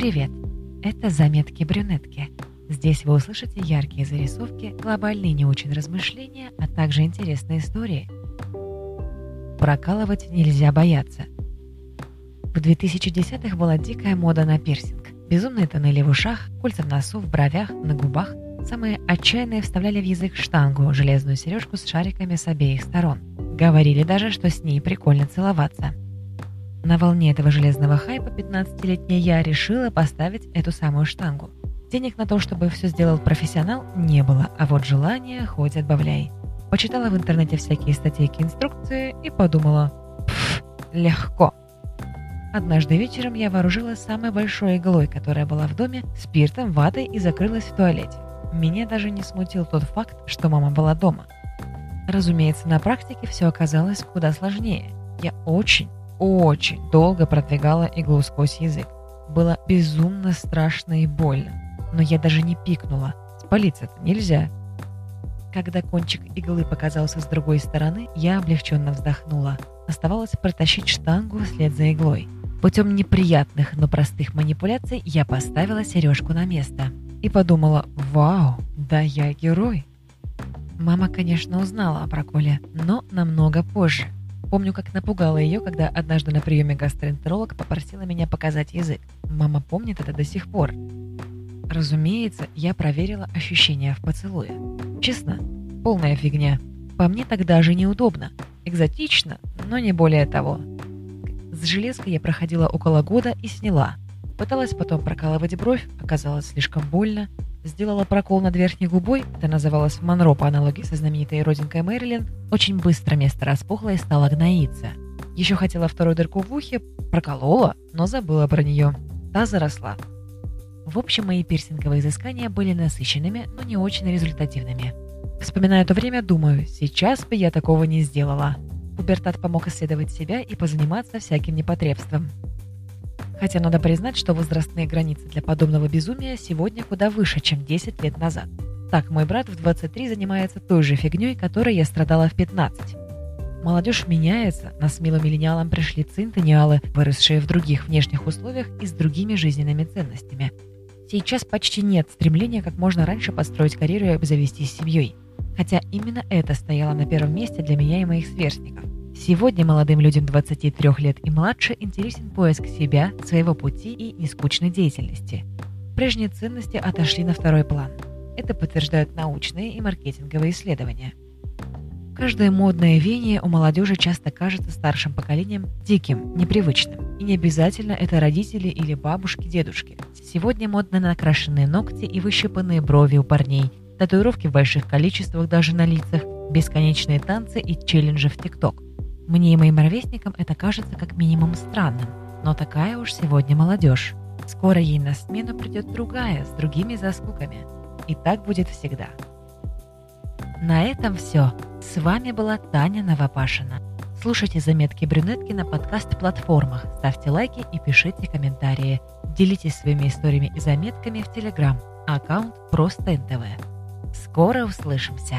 Привет! Это «Заметки брюнетки». Здесь вы услышите яркие зарисовки, глобальные неучен размышления, а также интересные истории. Прокалывать нельзя бояться. В 2010-х была дикая мода на пирсинг. Безумные тоннели в ушах, кольца в носу, в бровях, на губах. Самые отчаянные вставляли в язык штангу, железную сережку с шариками с обеих сторон. Говорили даже, что с ней прикольно целоваться. На волне этого железного хайпа 15-летняя я решила поставить эту самую штангу. Денег на то, чтобы все сделал профессионал, не было, а вот желание хоть отбавляй. Почитала в интернете всякие статейки инструкции и подумала, пф, легко. Однажды вечером я вооружилась самой большой иглой, которая была в доме, спиртом, ватой и закрылась в туалете. Меня даже не смутил тот факт, что мама была дома. Разумеется, на практике все оказалось куда сложнее. Я очень, очень долго продвигала иглу сквозь язык. Было безумно страшно и больно. Но я даже не пикнула. Спалиться-то нельзя. Когда кончик иглы показался с другой стороны, я облегченно вздохнула. Оставалось протащить штангу вслед за иглой. Путем неприятных, но простых манипуляций я поставила сережку на место. И подумала, вау, да я герой. Мама, конечно, узнала о проколе, но намного позже – Помню, как напугала ее, когда однажды на приеме гастроэнтеролог попросила меня показать язык. Мама помнит это до сих пор. Разумеется, я проверила ощущения в поцелуе. Честно, полная фигня. По мне тогда же неудобно. Экзотично, но не более того. С железкой я проходила около года и сняла. Пыталась потом прокалывать бровь, оказалось слишком больно. Сделала прокол над верхней губой, это называлось Монро по аналогии со знаменитой родинкой Мэрилин. Очень быстро место распухло и стало гноиться. Еще хотела вторую дырку в ухе, проколола, но забыла про нее. Та заросла. В общем, мои пирсинговые изыскания были насыщенными, но не очень результативными. Вспоминая то время, думаю, сейчас бы я такого не сделала. Пубертат помог исследовать себя и позаниматься всяким непотребством. Хотя надо признать, что возрастные границы для подобного безумия сегодня куда выше, чем 10 лет назад. Так, мой брат в 23 занимается той же фигней, которой я страдала в 15. Молодежь меняется, нас милым миллениалам пришли центениалы, выросшие в других внешних условиях и с другими жизненными ценностями. Сейчас почти нет стремления как можно раньше построить карьеру и обзавестись семьей. Хотя именно это стояло на первом месте для меня и моих сверстников – Сегодня молодым людям 23 лет и младше интересен поиск себя, своего пути и нескучной деятельности. Прежние ценности отошли на второй план. Это подтверждают научные и маркетинговые исследования. Каждое модное веяние у молодежи часто кажется старшим поколением диким, непривычным. И не обязательно это родители или бабушки, дедушки. Сегодня модно накрашенные ногти и выщипанные брови у парней, татуировки в больших количествах даже на лицах, бесконечные танцы и челленджи в ТикТок – мне и моим ровесникам это кажется как минимум странным, но такая уж сегодня молодежь. Скоро ей на смену придет другая, с другими заскоками. И так будет всегда. На этом все. С вами была Таня Новопашина. Слушайте заметки брюнетки на подкаст-платформах, ставьте лайки и пишите комментарии. Делитесь своими историями и заметками в Телеграм. Аккаунт просто НТВ. Скоро услышимся.